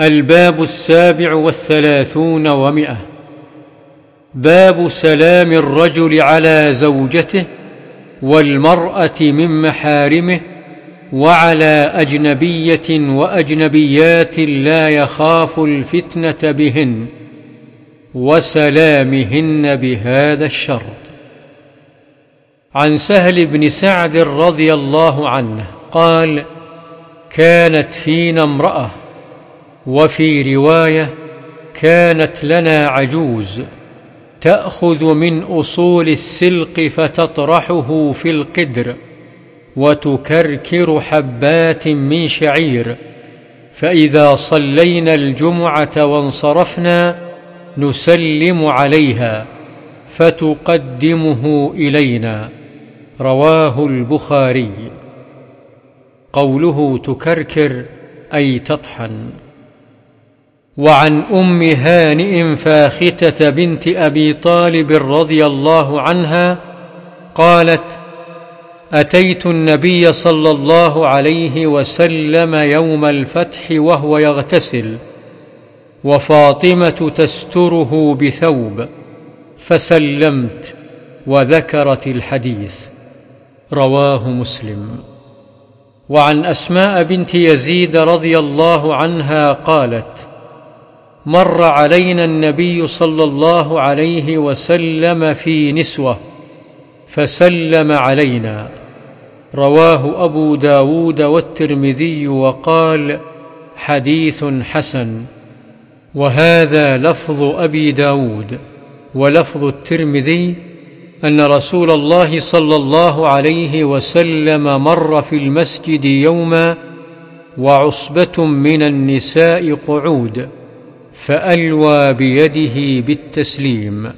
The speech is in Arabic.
الباب السابع والثلاثون ومئة. باب سلام الرجل على زوجته والمرأة من محارمه وعلى أجنبية وأجنبيات لا يخاف الفتنة بهن وسلامهن بهذا الشرط. عن سهل بن سعد رضي الله عنه قال كانت فينا امرأة وفي رواية كانت لنا عجوز تأخذ من أصول السلق فتطرحه في القدر وتكركر حبات من شعير فإذا صلينا الجمعة وانصرفنا نسلم عليها فتقدمه إلينا رواه البخاري. قوله تكركر أي تطحن. وعن أم هانئ فاختة بنت أبي طالب رضي الله عنها قالت أتيت النبي صلى الله عليه وسلم يوم الفتح وهو يغتسل وفاطمة تستره بثوب فسلمت وذكرت الحديث. رواه مسلم. وعن أسماء بنت يزيد رضي الله عنها قالت مر علينا النبي صلى الله عليه وسلم في نسوة فسلم علينا. رواه أبو داود والترمذي وقال حديث حسن. وهذا لفظ أبي داود ولفظ الترمذي أن رسول الله صلى الله عليه وسلم مر في المسجد يوما وعصبة من النساء قعود. فألوى بيده بالتسليم.